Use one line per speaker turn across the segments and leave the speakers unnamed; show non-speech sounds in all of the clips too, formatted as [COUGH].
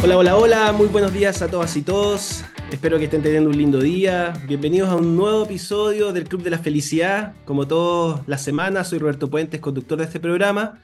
Hola, hola, hola, muy buenos días a todas y todos. Espero que estén teniendo un lindo día. Bienvenidos a un nuevo episodio del Club de la Felicidad. Como todas las semanas, soy Roberto Puentes, conductor de este programa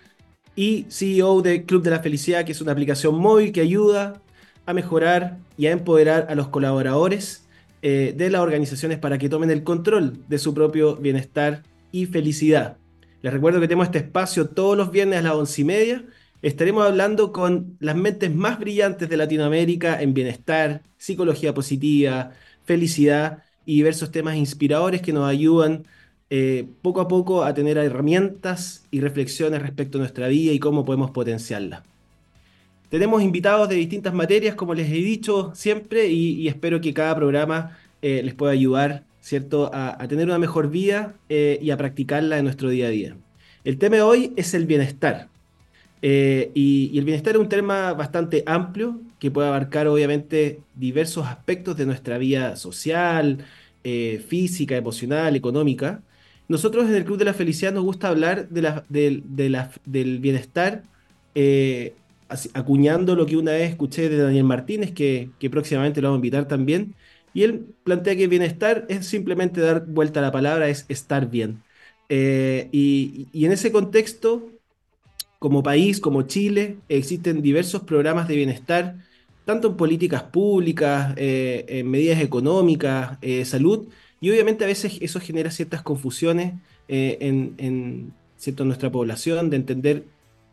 y CEO del Club de la Felicidad, que es una aplicación móvil que ayuda a mejorar y a empoderar a los colaboradores eh, de las organizaciones para que tomen el control de su propio bienestar y felicidad. Les recuerdo que tenemos este espacio todos los viernes a las once y media Estaremos hablando con las mentes más brillantes de Latinoamérica en bienestar, psicología positiva, felicidad y diversos temas inspiradores que nos ayudan eh, poco a poco a tener herramientas y reflexiones respecto a nuestra vida y cómo podemos potenciarla. Tenemos invitados de distintas materias, como les he dicho siempre, y, espero que cada programa eh, les pueda ayudar ¿cierto? A, tener una mejor vida eh, y a practicarla en nuestro día a día. El tema de hoy es el bienestar. Eh, y, el bienestar es un tema bastante amplio que puede abarcar obviamente diversos aspectos de nuestra vida social, eh, física, emocional, económica. Nosotros en el Club de la Felicidad nos gusta hablar del bienestar eh, acuñando lo que una vez escuché de Daniel Martínez, que, próximamente lo vamos a invitar también. Y él plantea que bienestar es simplemente dar vuelta a la palabra, es estar bien. y, en ese contexto como país, como Chile, existen diversos programas de bienestar, tanto en políticas públicas, eh, en medidas económicas, eh, salud, y obviamente a veces eso genera ciertas confusiones eh, en, nuestra población de entender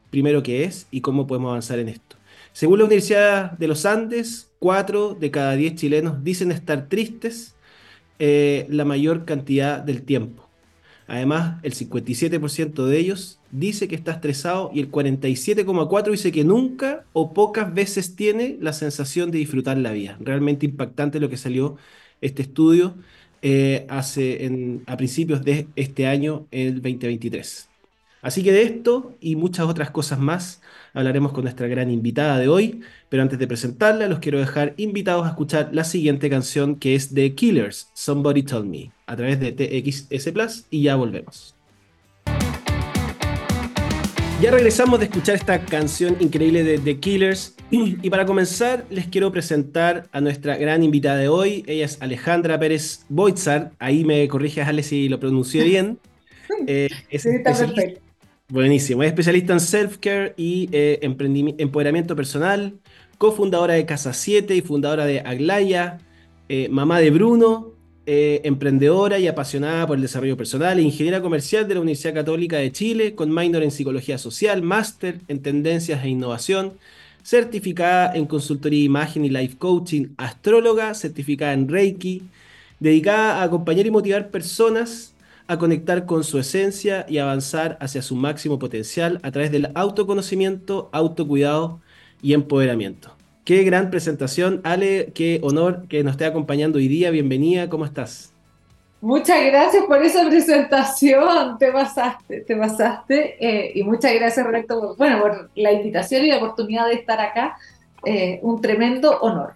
primero qué es y cómo podemos avanzar en esto. Según la Universidad de los Andes, 4 de cada 10 chilenos dicen estar tristes la mayor cantidad del tiempo. Además, el 57% de ellos dice que está estresado y el 47,4% dice que nunca o pocas veces tiene la sensación de disfrutar la vida. Realmente impactante lo que salió este estudio eh, hace a principios de este año, el 2023. Así que de esto y muchas otras cosas más hablaremos con nuestra gran invitada de hoy, pero antes de presentarla los quiero dejar invitados a escuchar la siguiente canción que es de Killers, Somebody Told Me, a través de TXS Plus y ya volvemos. Ya regresamos de escuchar esta canción increíble de The Killers y para comenzar les quiero presentar a nuestra gran invitada de hoy. Ella es Alejandra Pérez Boitzar. Ahí me corrige Ale si lo pronuncié bien. [LAUGHS]
Eh, es perfecto.
Buenísimo. Es especialista en self-care y eh, empoderamiento personal, cofundadora de Casa 7 y fundadora de Aglaya, eh, mamá de Bruno, eh, emprendedora y apasionada por el desarrollo personal. E ingeniera comercial de la Universidad Católica de Chile, con minor en psicología social, máster en tendencias e innovación, certificada en consultoría de imagen y life coaching, astróloga, certificada en Reiki, dedicada a acompañar y motivar personas a conectar con su esencia y avanzar hacia su máximo potencial a través del autoconocimiento, autocuidado y empoderamiento. Qué gran presentación, Ale, qué honor que nos esté acompañando hoy día. Bienvenida, ¿cómo estás?
Muchas gracias por esa presentación, te pasaste, te pasaste. Eh, y muchas gracias, Roberto, por, bueno, por la invitación y la oportunidad de estar acá. Eh, un tremendo honor.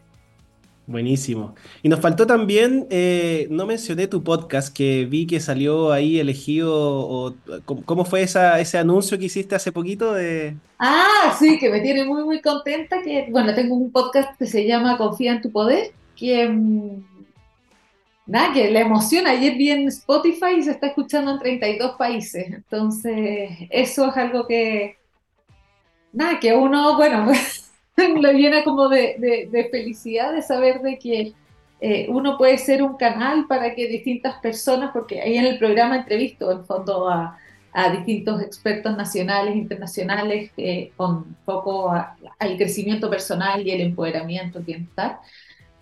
Buenísimo. Y nos faltó también, eh, no mencioné tu podcast, que vi que salió ahí elegido, ¿cómo fue esa, ese anuncio que hiciste hace poquito de...
Ah, sí, que me tiene muy, muy contenta, que, bueno, tengo un podcast que se llama Confía en tu Poder, que, mm, nada, que la emoción, ayer vi en Spotify y se está escuchando en 32 países, entonces eso es algo que, nada, que uno, bueno... [LAUGHS] [LAUGHS] lo llena como de, felicidad de saber de que eh, uno puede ser un canal para que distintas personas, porque ahí en el programa entrevisto en fondo a, distintos expertos nacionales, internacionales, eh, con foco al crecimiento personal y el empoderamiento, bienestar.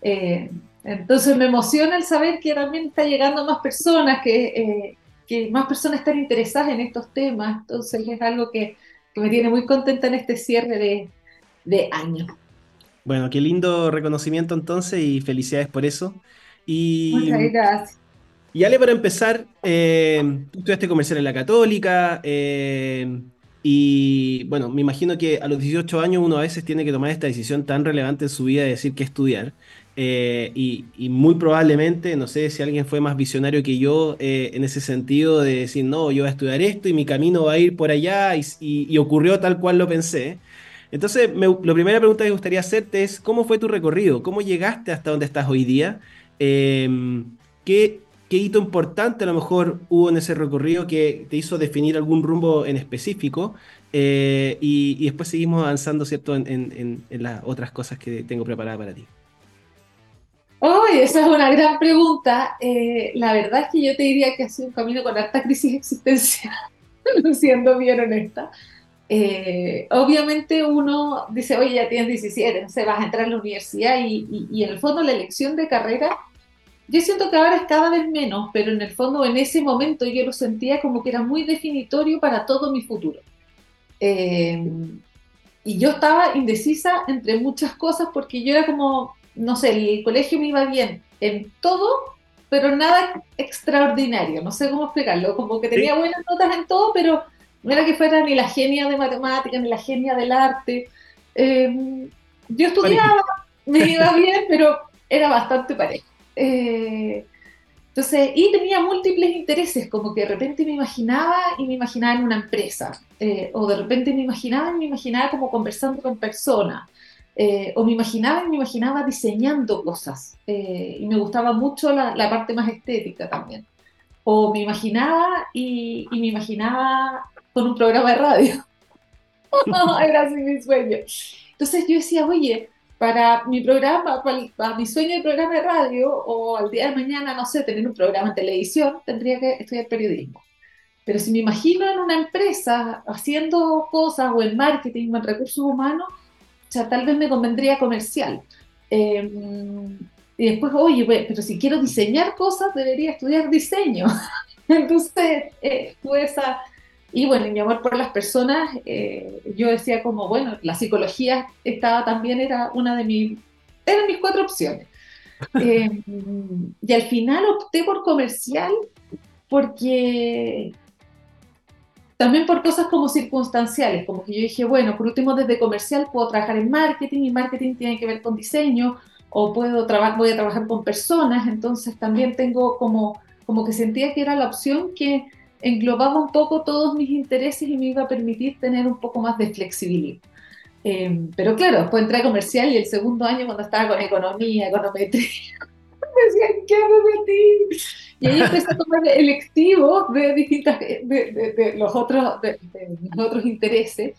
Eh, entonces me emociona el saber que realmente está llegando más personas, que, que más personas están interesadas en estos temas. Entonces es algo que, que me tiene muy contenta en este cierre de, de año.
Bueno, qué lindo reconocimiento entonces y felicidades por eso.
Y, Muchas gracias.
Y Ale, para empezar, eh, tú estudiaste comercial en la Católica eh, y bueno, me imagino que a los 18 años uno a veces tiene que tomar esta decisión tan relevante en su vida de decir qué estudiar. Eh, y, muy probablemente, no sé si alguien fue más visionario que yo en ese sentido de decir, no, yo voy a estudiar esto y mi camino va a ir por allá y ocurrió tal cual lo pensé. Entonces, la primera pregunta que me gustaría hacerte es, ¿cómo fue tu recorrido? ¿Cómo llegaste hasta donde estás hoy día? Em, ¿qué, ¿Qué hito importante a lo mejor hubo en ese recorrido que te hizo definir algún rumbo en específico? Eh, y, después seguimos avanzando, ¿cierto?, en, las otras cosas que tengo preparadas para ti.
Oh, esa es una gran pregunta. Eh, la verdad es que yo te diría que ha sido un camino con alta crisis existencial, [LAUGHS] siendo bien honesta. Eh, obviamente uno dice, oye, ya tienes 17, no sé, vas a entrar a la universidad y, y, en el fondo la elección de carrera, yo siento que ahora es cada vez menos, pero en el fondo en ese momento yo lo sentía como que era muy definitorio para todo mi futuro. Eh, y yo estaba indecisa entre muchas cosas porque yo era como, no sé, el colegio me iba bien en todo, pero nada extraordinario, no sé cómo explicarlo, como que tenía buenas notas en todo, pero no era que fuera ni la genia de matemáticas, ni la genia del arte. Eh, yo estudiaba, me iba bien, pero era bastante parejo. Eh, entonces, y tenía múltiples intereses, como que de repente me imaginaba y me imaginaba en una empresa, eh, o de repente me imaginaba y me imaginaba como conversando con personas, eh, o me imaginaba y me imaginaba diseñando cosas, eh, y me gustaba mucho la, la, parte más estética también. O me imaginaba y, y me imaginaba con un programa de radio. [LAUGHS] Era así mi sueño. Entonces yo decía, oye, para mi programa, para, mi sueño de programa de radio, o al día de mañana, no sé, tener un programa en televisión, tendría que estudiar periodismo. Pero si me imagino en una empresa haciendo cosas o en marketing o en recursos humanos, sea, tal vez me convendría comercial. Em, y después, oye, pero si quiero diseñar cosas, debería estudiar diseño. [LAUGHS] Entonces, eh, tuve esa, y bueno, mi amor por las personas, eh, yo decía como, bueno, la psicología estaba también, era una de mis, eran mis cuatro opciones. [LAUGHS] Eh, y al final opté por comercial porque también por cosas como circunstanciales, como que yo dije, bueno, por último desde comercial puedo trabajar en marketing y marketing tiene que ver con diseño o puedo voy a trabajar con personas, entonces también tengo como, como que sentía que era la opción que englobaba un poco todos mis intereses y me iba a permitir tener un poco más de flexibilidad. Eh, pero claro, después entré a comercial y el segundo año cuando estaba con economía, econometría, [LAUGHS] me decían, ¿qué me metí? Y ahí empecé a tomar electivos de, distintas, de, de, los, otros, de, otros intereses.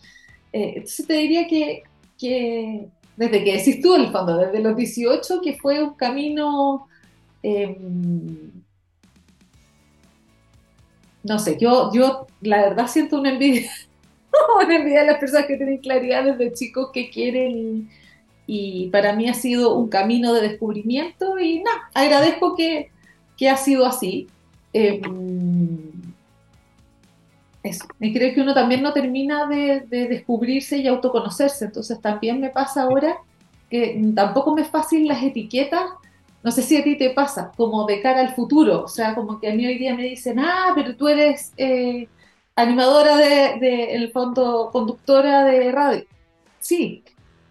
Eh, entonces te diría que, que, desde que decís tú, en el fondo, desde los 18, que fue un camino... Eh, no sé, yo, yo la verdad siento una envidia, [LAUGHS] una envidia de las personas que tienen claridad desde chicos que quieren y, para mí ha sido un camino de descubrimiento y nada, agradezco que, que, ha sido así. Eh, eso. Y creo que uno también no termina de, de, descubrirse y autoconocerse, entonces también me pasa ahora que tampoco me es fácil las etiquetas no sé si a ti te pasa, como de cara al futuro, o sea, como que a mí hoy día me dicen, ah, pero tú eres eh, animadora de, el fondo, conductora de radio. Sí,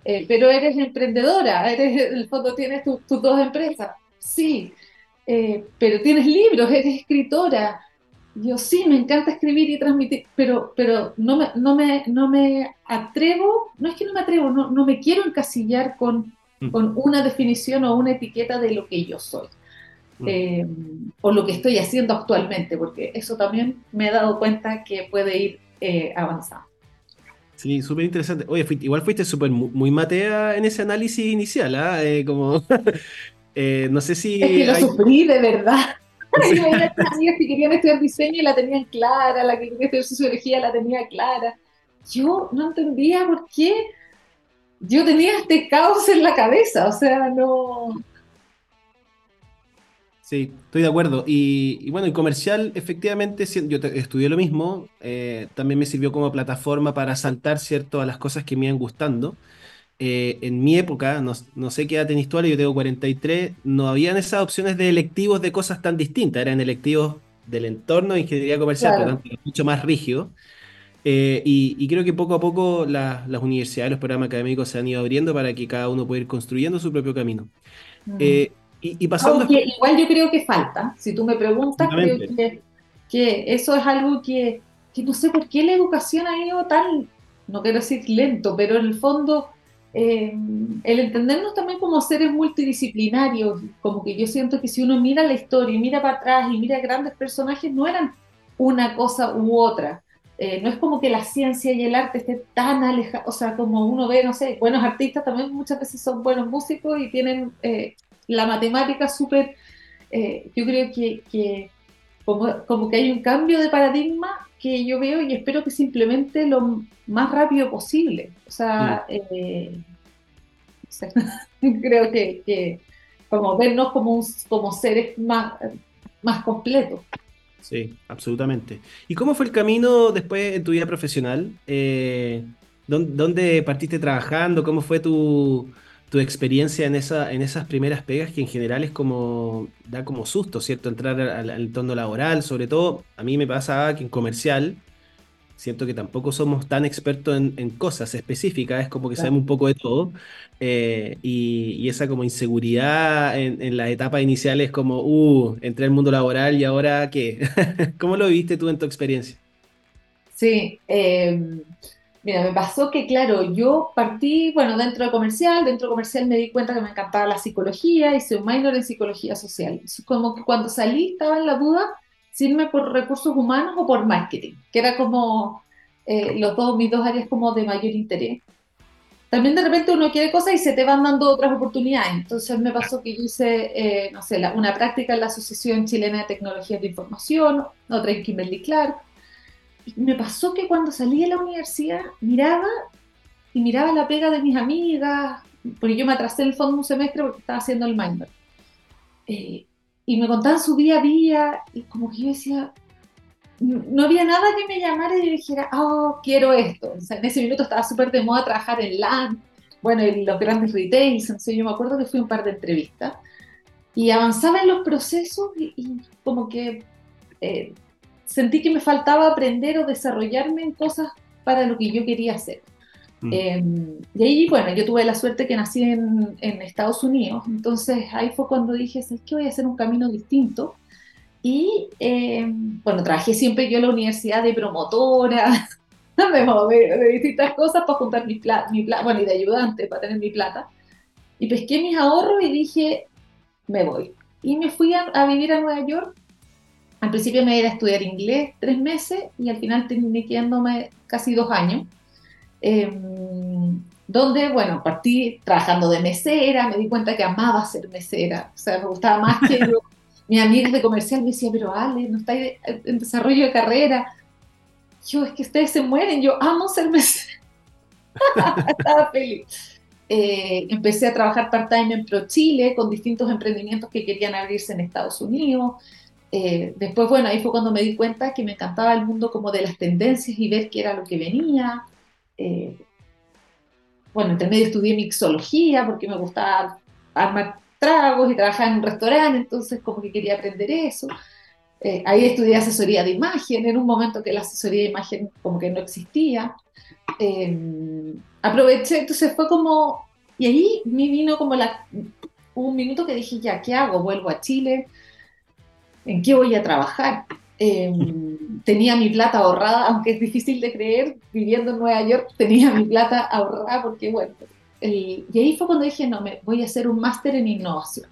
eh, pero eres emprendedora, eres, en el fondo tienes tus dos empresas. Sí, eh, pero tienes libros, eres escritora. Yo sí, me encanta escribir y transmitir, pero, pero no, me, no, me, no me atrevo, no es que no me atrevo, no, no me quiero encasillar con. Con una definición o una etiqueta de lo que yo soy. Mm. Eh, o lo que estoy haciendo actualmente, porque eso también me he dado cuenta que puede ir eh, avanzando.
Sí, súper interesante. Oye, igual fuiste súper muy matea en ese análisis inicial, ¿ah? Eh, como, [LAUGHS] no sé si...
Es que lo sufrí de verdad. [LAUGHS] Sí. amigas que querían estudiar diseño y la tenían clara, la que quería estudiar sociología la tenía clara. Yo no entendía por qué yo tenía este caos en la cabeza, o sea, no...
Sí, estoy de acuerdo. Y, bueno, el comercial, efectivamente, yo estudié lo mismo, eh, también me sirvió como plataforma para saltar, ¿cierto?, a las cosas que me iban gustando. Eh, en mi época, no, sé qué edad tenés tú, yo tengo 43, no habían esas opciones de electivos de cosas tan distintas, eran electivos del entorno de ingeniería comercial, pero mucho más rígido. Eh, y, creo que poco a poco las universidades, los programas académicos se han ido abriendo para que cada uno pueda ir construyendo su propio camino.
Eh, y, pasando... igual yo creo que falta, si tú me preguntas, creo que, que, eso es algo que, que, no sé por qué la educación ha ido tan, no quiero decir lento, pero en el fondo eh, el entendernos también como seres multidisciplinarios, como que yo siento que si uno mira la historia y mira para atrás y mira grandes personajes, no eran una cosa u otra. Eh, no es como que la ciencia y el arte estén tan alejados, o sea, como uno ve, no sé, buenos artistas también muchas veces son buenos músicos y tienen eh, la matemática súper, yo creo que, que como, como, que hay un cambio de paradigma que yo veo y espero que simplemente lo más rápido posible. O sea, eh, [LAUGHS] creo que, como vernos como, como seres más, más completos.
Sí, absolutamente. ¿Y cómo fue el camino después en tu vida profesional? Eh, ¿Dónde partiste trabajando? ¿Cómo fue tu, tu experiencia en, esa, en esas primeras pegas que en general es como, da como susto, ¿cierto? Entrar al, al entorno laboral, sobre todo a mí me pasaba que en comercial Siento que tampoco somos tan expertos en, cosas específicas, es como que sabemos un poco de todo. Eh, y, esa como inseguridad en, en las etapas iniciales, como, uh, entré al mundo laboral y ahora qué. [LAUGHS] ¿Cómo lo viste tú en tu experiencia?
Sí, em, mira, me pasó que, claro, yo partí, bueno, dentro de comercial, dentro de comercial me di cuenta que me encantaba la psicología, hice un minor en psicología social. Como que cuando salí estaba en la duda si irme por recursos humanos o por marketing, que era como eh, los dos, mis dos áreas como de mayor interés. También de repente uno quiere cosas y se te van dando otras oportunidades. Entonces me pasó que yo hice, eh, no sé, una práctica en la Asociación Chilena de Tecnologías de Información, otra en Kimberly Clark. Y me pasó que cuando salí de la universidad miraba y miraba la pega de mis amigas, porque yo me atrasé el fondo un semestre porque estaba haciendo el minor. Eh, y me contaban su día a día y como que yo decía, no había nada que me llamara y yo dijera, oh, quiero esto. En ese minuto estaba súper de moda trabajar en LAN, bueno, en los grandes retails, entonces yo me acuerdo que fui a un par de entrevistas y avanzaba en los procesos y, como que eh, sentí que me faltaba aprender o desarrollarme en cosas para lo que yo quería hacer. Mm. Em, y ahí, bueno, yo tuve la suerte que nací en, en Estados Unidos, entonces ahí fue cuando dije, es que voy a hacer un camino distinto. Y em, bueno, trabajé siempre yo en la universidad de promotora, [LAUGHS] de, de, distintas cosas para juntar mi plata, mi bueno, y de ayudante para tener mi plata. Y pesqué mis ahorros y dije, me voy. Y me fui a, a vivir a Nueva York. Al principio me iba a estudiar inglés tres meses y al final terminé quedándome casi dos años. Em, donde, bueno, partí trabajando de mesera, me di cuenta que amaba ser mesera, o sea, me gustaba más que yo. [LAUGHS] Mi amiga de comercial me decía, pero Ale, no está en desarrollo de carrera. Yo, es que ustedes se mueren, yo amo ser mesera. [LAUGHS] Estaba feliz. Eh, empecé a trabajar part-time en Pro Chile con distintos emprendimientos que querían abrirse en Estados Unidos. Eh, después, bueno, ahí fue cuando me di cuenta que me encantaba el mundo como de las tendencias y ver qué era lo que venía. Eh, bueno, entre medio estudié mixología porque me gustaba armar tragos y trabajar en un restaurante, entonces como que quería aprender eso. Eh, ahí estudié asesoría de imagen, en un momento que la asesoría de imagen como que no existía. Eh, aproveché, entonces fue como, y ahí me vino como un minuto que dije, ya, ¿qué hago? Vuelvo a Chile, ¿en qué voy a trabajar? Em, [LAUGHS] tenía mi plata ahorrada, aunque es difícil de creer, viviendo en Nueva York tenía mi plata ahorrada porque, bueno, y ahí fue cuando dije, no, me voy a hacer un máster en innovación,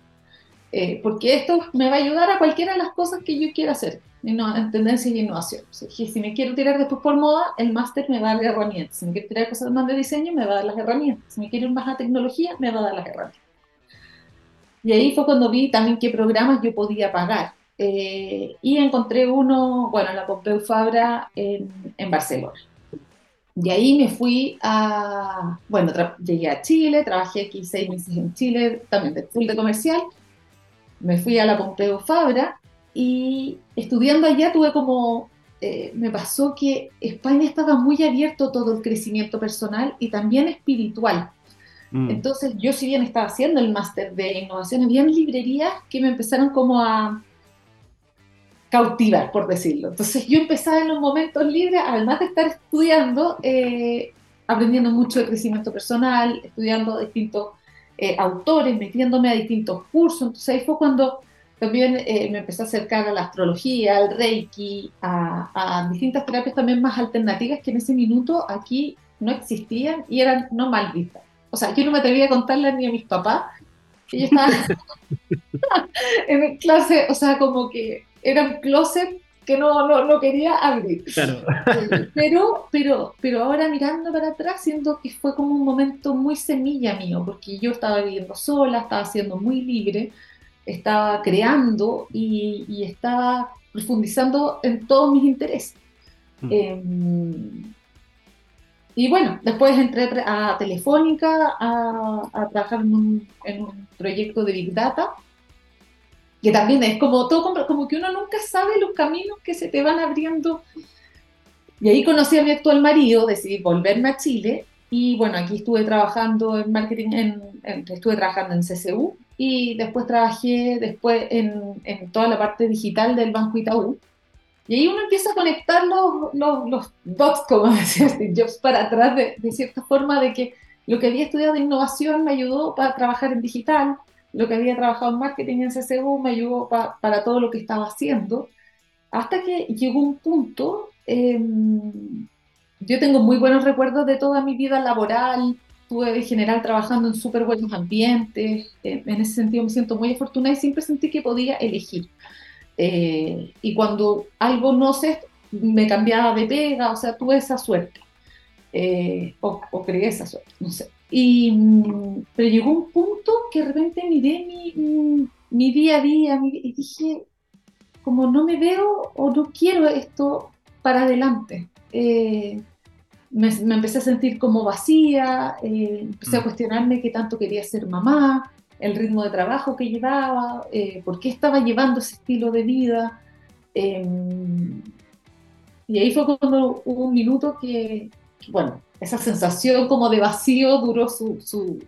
eh, porque esto me va a ayudar a cualquiera de las cosas que yo quiera hacer, en tendencia y innovación. si me quiero tirar después por moda, el máster me va a dar herramientas. Si me quiero tirar cosas más de diseño, me va a dar las herramientas. Si me quiero ir más a tecnología, me va a dar las herramientas. Y ahí fue cuando vi también qué programas yo podía pagar. Eh, y encontré uno, bueno, la Pompeu Fabra en, en, Barcelona. Y ahí me fui a, bueno, llegué a Chile, trabajé aquí seis meses en Chile, también de full de comercial. Me fui a la Pompeu Fabra y estudiando allá tuve como, eh, me pasó que España estaba muy abierto todo el crecimiento personal y también espiritual. Mm. Entonces yo si bien estaba haciendo el máster de innovación, había librerías que me empezaron como a cautivar, por decirlo. Entonces yo empezaba en los momentos libres, además de estar estudiando, eh, aprendiendo mucho de crecimiento personal, estudiando distintos eh, autores, metiéndome a distintos cursos. Entonces ahí fue cuando también eh, me empecé a acercar a la astrología, al reiki, a, a, distintas terapias también más alternativas que en ese minuto aquí no existían y eran no mal vistas. O sea, yo no me atrevía a contarle ni a mis papás que yo estaba [LAUGHS] [LAUGHS] en clase, o sea, como que era un closet que no, no, no quería abrir. Claro. Pero, pero, pero ahora mirando para atrás, siento que fue como un momento muy semilla mío, porque yo estaba viviendo sola, estaba siendo muy libre, estaba creando y, y estaba profundizando en todos mis intereses. Mm. Em, y bueno, después entré a Telefónica a, a trabajar en un, en un, proyecto de Big Data, que también es como todo, como que uno nunca sabe los caminos que se te van abriendo. Y ahí conocí a mi actual marido, decidí volverme a Chile y bueno, aquí estuve trabajando en marketing, en, estuve trabajando en CCU y después trabajé después en, en, toda la parte digital del Banco Itaú. Y ahí uno empieza a conectar los, los, los dots, como [LAUGHS] decía Steve Jobs, para atrás de, de, cierta forma de que lo que había estudiado de innovación me ayudó para trabajar en digital, lo que había trabajado en marketing en CCU me ayudó pa, para todo lo que estaba haciendo, hasta que llegó un punto eh, yo tengo muy buenos recuerdos de toda mi vida laboral, estuve de general trabajando en súper buenos ambientes, en ese sentido me siento muy afortunada y siempre sentí que podía elegir. Eh, y cuando algo no sé, me cambiaba de pega, o sea, tuve esa suerte, eh, o, o, esa suerte, no sé. Y, pero llegó un punto que de repente miré mi, mi día a día y dije, como no me veo o no quiero esto para adelante. Eh, me, empecé a sentir como vacía, eh, empecé a mm. cuestionarme qué tanto quería ser mamá, el ritmo de trabajo que llevaba, eh, por qué estaba llevando ese estilo de vida. Em, y ahí fue cuando hubo un minuto que, bueno, esa sensación como de vacío duró su, su,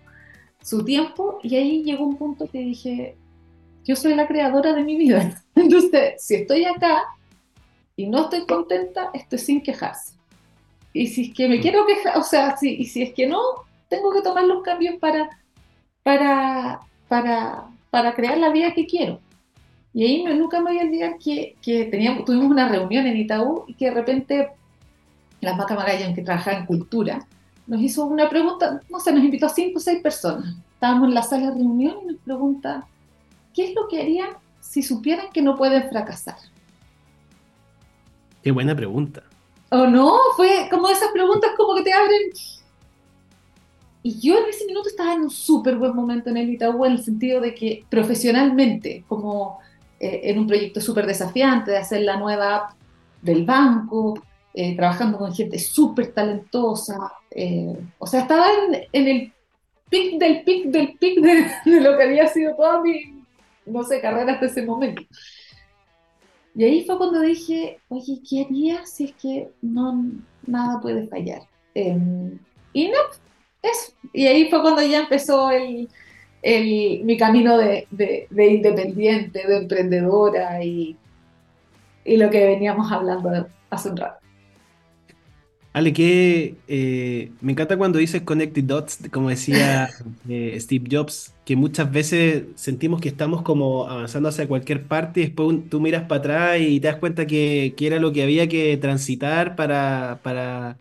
su tiempo y ahí llegó un punto que dije, yo soy la creadora de mi vida. [LAUGHS] Entonces, si estoy acá y no estoy contenta, estoy sin quejarse. Y si es que me mm. quiero quejar, o sea, si, y si es que no, tengo que tomar los cambios para, para, para, para crear la vida que quiero. Y ahí nunca me voy a olvidar que, que teníamos, tuvimos una reunión en Itaú y que de repente la Maca Magallanes, que trabajaba en cultura, nos hizo una pregunta, no sé, nos invitó a cinco o seis personas. Estábamos en la sala de reunión y nos pregunta, ¿qué es lo que harían si supieran que no pueden fracasar?
Qué buena pregunta.
¿O no? Fue como esas preguntas como que te abren. Y yo en ese minuto estaba en un súper buen momento en el Itaú, en el sentido de que profesionalmente, como eh, en un proyecto súper desafiante de hacer la nueva app del banco, eh, trabajando con gente súper talentosa. Eh, o sea, estaba en, el pic del pic del pic de, de, lo que había sido toda mi, no sé, carrera hasta ese momento. Y ahí fue cuando dije, oye, ¿qué haría si es que no, nada puede fallar? Eh, y no, eso. Y ahí fue cuando ya empezó el, el, mi camino de, de, de, independiente, de emprendedora y, y lo que veníamos hablando hace un rato.
Ale, que eh, me encanta cuando dices Connected Dots, como decía [LAUGHS] eh, Steve Jobs, que muchas veces sentimos que estamos como avanzando hacia cualquier parte y después tú miras para atrás y te das cuenta que, que era lo que había que transitar para, para,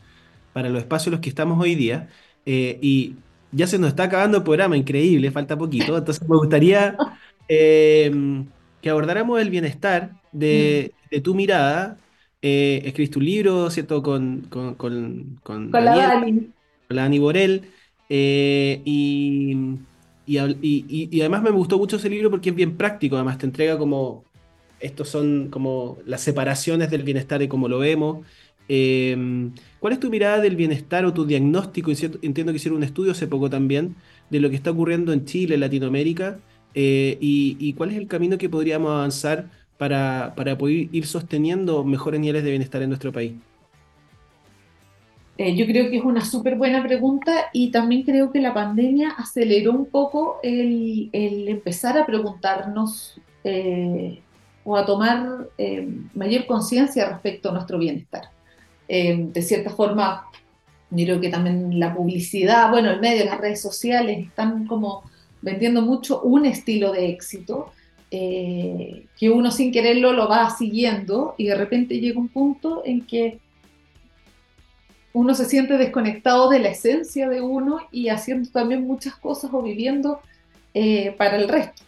para, los espacios en los que estamos hoy día. Eh, y ya se nos está acabando el programa, increíble, falta poquito. [LAUGHS] Entonces me gustaría que abordáramos el bienestar de, de tu mirada eh, escribiste un libro, ¿cierto? Con, con, con, con,
la Dani.
Con la Dani Borel. Eh, y, y, y, y, además me gustó mucho ese libro porque es bien práctico, además te entrega como, estos son como las separaciones del bienestar y cómo lo vemos. Eh, ¿Cuál es tu mirada del bienestar o tu diagnóstico? Entiendo que hicieron un estudio hace poco también de lo que está ocurriendo en Chile, en Latinoamérica, y, y cuál es el camino que podríamos avanzar para, para poder ir sosteniendo mejores niveles de bienestar en nuestro país?
Eh, yo creo que es una súper buena pregunta y también creo que la pandemia aceleró un poco el, el empezar a preguntarnos eh, o a tomar eh, mayor conciencia respecto a nuestro bienestar. De cierta forma, yo creo que también la publicidad, bueno, el medio, las redes sociales están como vendiendo mucho un estilo de éxito eh, que uno sin quererlo lo va siguiendo y de repente llega un punto en que uno se siente desconectado de la esencia de uno y haciendo también muchas cosas o viviendo eh, para el resto.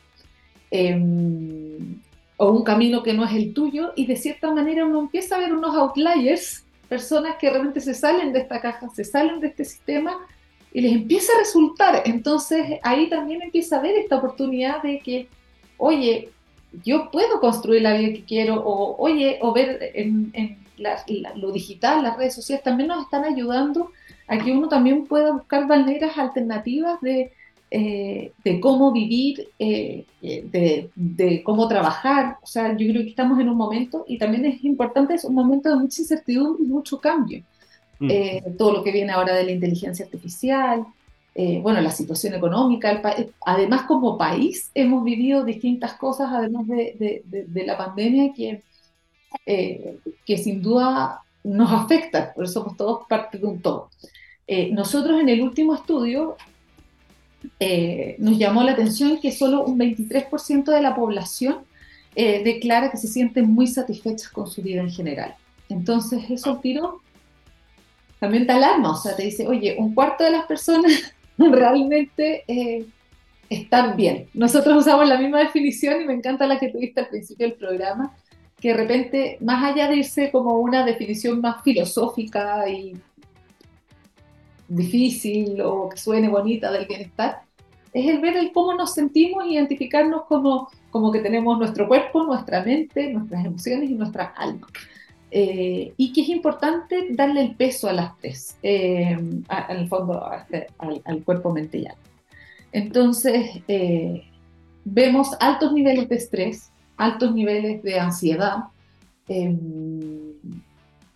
Em, o un camino que no es el tuyo y de cierta manera uno empieza a ver unos outliers, personas que realmente se salen de esta caja, se salen de este sistema y les empieza a resultar. Entonces ahí también empieza a ver esta oportunidad de que, oye, yo puedo construir la vida que quiero, o oye, o ver en, lo digital, las redes sociales, también nos están ayudando a que uno también pueda buscar maneras alternativas de, eh, de cómo vivir, eh, de, de, cómo trabajar. O sea, yo creo que estamos en un momento, y también es importante, es un momento de mucha incertidumbre y mucho cambio. Mm. Eh, todo lo que viene ahora de la inteligencia artificial, eh, bueno, la situación económica, además como país hemos vivido distintas cosas, además de, la pandemia, que, eh, que sin duda nos afecta, por eso somos todos parte de un todo. nosotros en el último estudio nos llamó la atención que solo un 23% de la población declara que se sienten muy satisfechas con su vida en general. Entonces eso tiro también te alarma, o sea, te dice, oye, un cuarto de las personas [LAUGHS] realmente eh, están bien. Nosotros usamos la misma definición y me encanta la que tuviste al principio del programa, que de repente, más allá de irse como una definición más filosófica y difícil o que suene bonita del bienestar, es el ver el cómo nos sentimos, identificarnos como, como que tenemos nuestro cuerpo, nuestra mente, nuestras emociones y nuestra alma. Eh, y que es importante darle el peso a las tres, eh, al fondo, este, al, cuerpo, mente y alma. Entonces, eh, vemos altos niveles de estrés, altos niveles de ansiedad,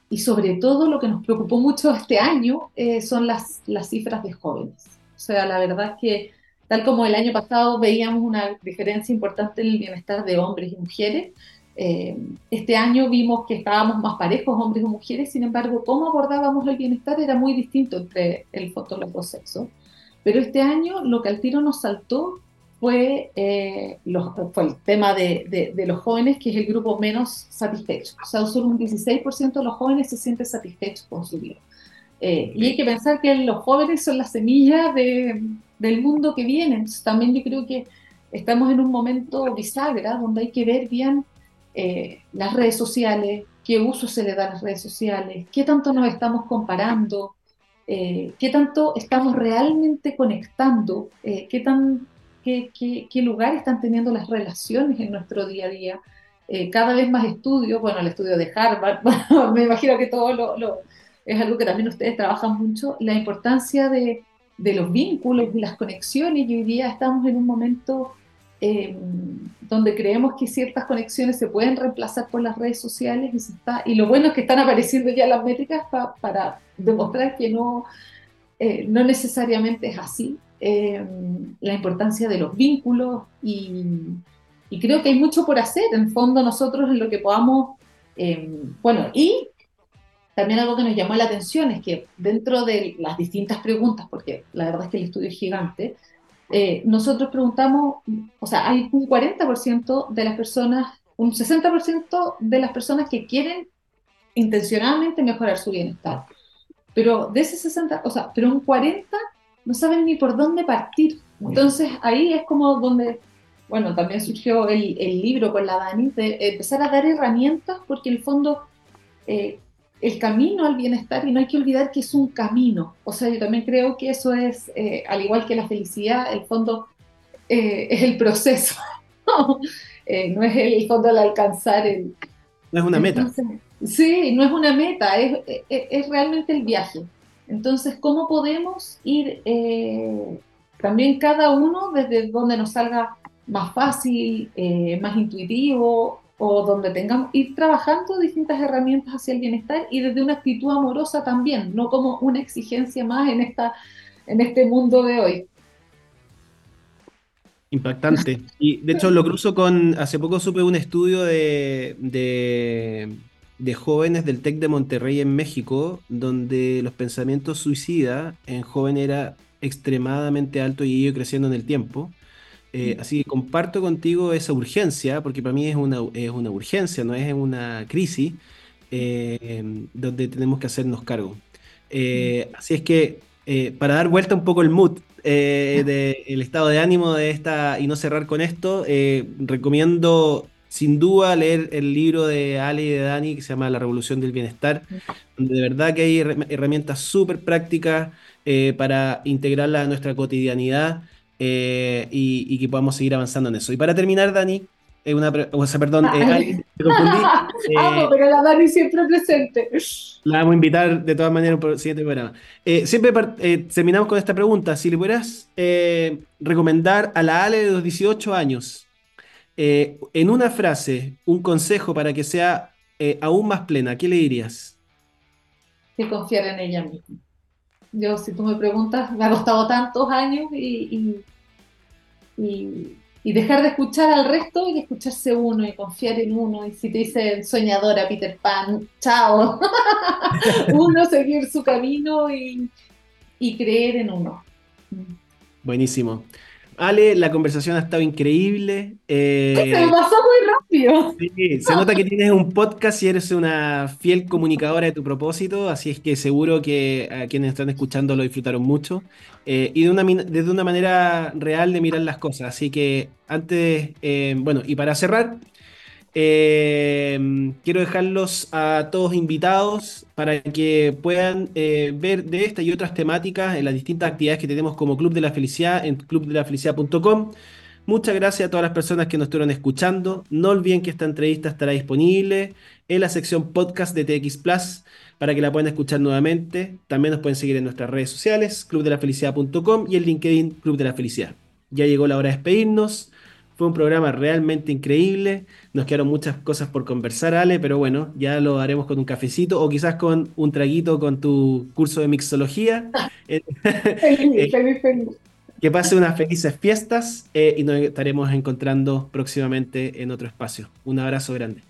y sobre todo lo que nos preocupó mucho este año son las, las cifras de jóvenes. O sea, la verdad es que tal como el año pasado veíamos una diferencia importante en el bienestar de hombres y mujeres, eh, este año vimos que estábamos más parejos, hombres y mujeres, sin embargo, cómo abordábamos el bienestar era muy distinto entre el foto los dos sexos. Pero este año lo que al tiro nos saltó fue, eh, fue el tema de, de, los jóvenes, que es el grupo menos satisfecho. O sea, solo un 16% de los jóvenes se sienten satisfechos con su vida. Eh, y hay que pensar que los jóvenes son la semilla de, del mundo que viene. Entonces, también yo creo que estamos en un momento bisagra donde hay que ver bien eh, las redes sociales, qué uso se le da a las redes sociales, qué tanto nos estamos comparando, eh, qué tanto estamos realmente conectando, eh, qué, tan, qué, qué, lugar están teniendo las relaciones en nuestro día a día. cada vez más estudios, bueno, el estudio de Harvard, [LAUGHS] me imagino que todo lo, es algo que también ustedes trabajan mucho, la importancia de, de los vínculos y las conexiones, y hoy día estamos en un momento eh, donde creemos que ciertas conexiones se pueden reemplazar por las redes sociales y, lo bueno es que están apareciendo ya las métricas para demostrar que no, eh, no necesariamente es así. Eh, la importancia de los vínculos y, y, creo que hay mucho por hacer en fondo nosotros en lo que podamos, bueno, y también algo que nos llamó la atención es que dentro de las distintas preguntas, porque la verdad es que el estudio es gigante, eh, nosotros preguntamos, o sea, hay un 40% de las personas, un 60% de las personas que quieren intencionalmente mejorar su bienestar. Pero de ese 60, o sea, pero un 40 no saben ni por dónde partir. Entonces ahí es como donde, bueno, también surgió el, el libro con la Dani, de empezar a dar herramientas, porque en el fondo eh, el camino al bienestar y no hay que olvidar que es un camino. O sea, yo también creo que eso es, eh, al igual que la felicidad, el fondo eh, es el proceso, [LAUGHS] eh, no es el, fondo al alcanzar el...
No es una meta.
Sí, no es una meta, es, es, realmente el viaje. Entonces, ¿cómo podemos ir también cada uno desde donde nos salga más fácil, más intuitivo, o donde tengamos, ir trabajando distintas herramientas hacia el bienestar y desde una actitud amorosa también, no como una exigencia más en, esta, en este mundo de hoy.
Impactante. Y de hecho lo cruzo con, hace poco supe un estudio de, de, jóvenes del TEC de Monterrey en México, donde los pensamientos suicidas en jóvenes era extremadamente alto y ido creciendo en el tiempo. Eh, así que comparto contigo esa urgencia, porque para mí es una, es una urgencia, no es una crisis, eh, donde tenemos que hacernos cargo. Eh, así es que para dar vuelta un poco el mood, del estado de ánimo de esta y no cerrar con esto, recomiendo sin duda leer el libro de Ale y de Dani que se llama La Revolución del Bienestar, donde de verdad que hay herramientas súper prácticas para integrarla a nuestra cotidianidad y, que podamos seguir avanzando en eso. Y para terminar, Dani, una, o sea, perdón, eh, me [LAUGHS] confundí. [LAUGHS]
Eh, pero la Dani siempre presente.
La vamos a invitar de todas maneras por el siguiente programa. Eh, siempre terminamos con esta pregunta. Si le pudieras recomendar a la Ale de los 18 años, en una frase, un consejo para que sea aún más plena, ¿qué le dirías?
Que confiar en ella misma. Yo, si tú me preguntas, me ha costado tantos años y, y y dejar de escuchar al resto y escucharse uno y confiar en uno. Y si te dice soñadora Peter Pan, chao. [LAUGHS] uno seguir su camino y, y creer en uno.
Buenísimo. Ale, la conversación ha estado increíble.
Eh, se me pasó muy rápido.
Sí, se nota que tienes un podcast y eres una fiel comunicadora de tu propósito, así es que seguro que a quienes están escuchando lo disfrutaron mucho eh, y de una, desde una manera real de mirar las cosas. Así que antes, eh, bueno, y para cerrar, eh, quiero dejarlos a todos invitados para que puedan eh, ver de esta y otras temáticas en las distintas actividades que tenemos como Club de la Felicidad en clubdelafelicidad.com. Muchas gracias a todas las personas que nos estuvieron escuchando. No olviden que esta entrevista estará disponible en la sección podcast de TX Plus para que la puedan escuchar nuevamente. También nos pueden seguir en nuestras redes sociales, clubdelafelicidad.com y en LinkedIn Club de la Felicidad. Ya llegó la hora de despedirnos. Fue un programa realmente increíble. Nos quedaron muchas cosas por conversar, Ale, pero bueno, ya lo haremos con un cafecito o quizás con un traguito con tu curso de mixología. [LAUGHS]
feliz, [LAUGHS] feliz, feliz.
Que pase unas felices fiestas eh, y nos estaremos encontrando próximamente en otro espacio. Un abrazo grande.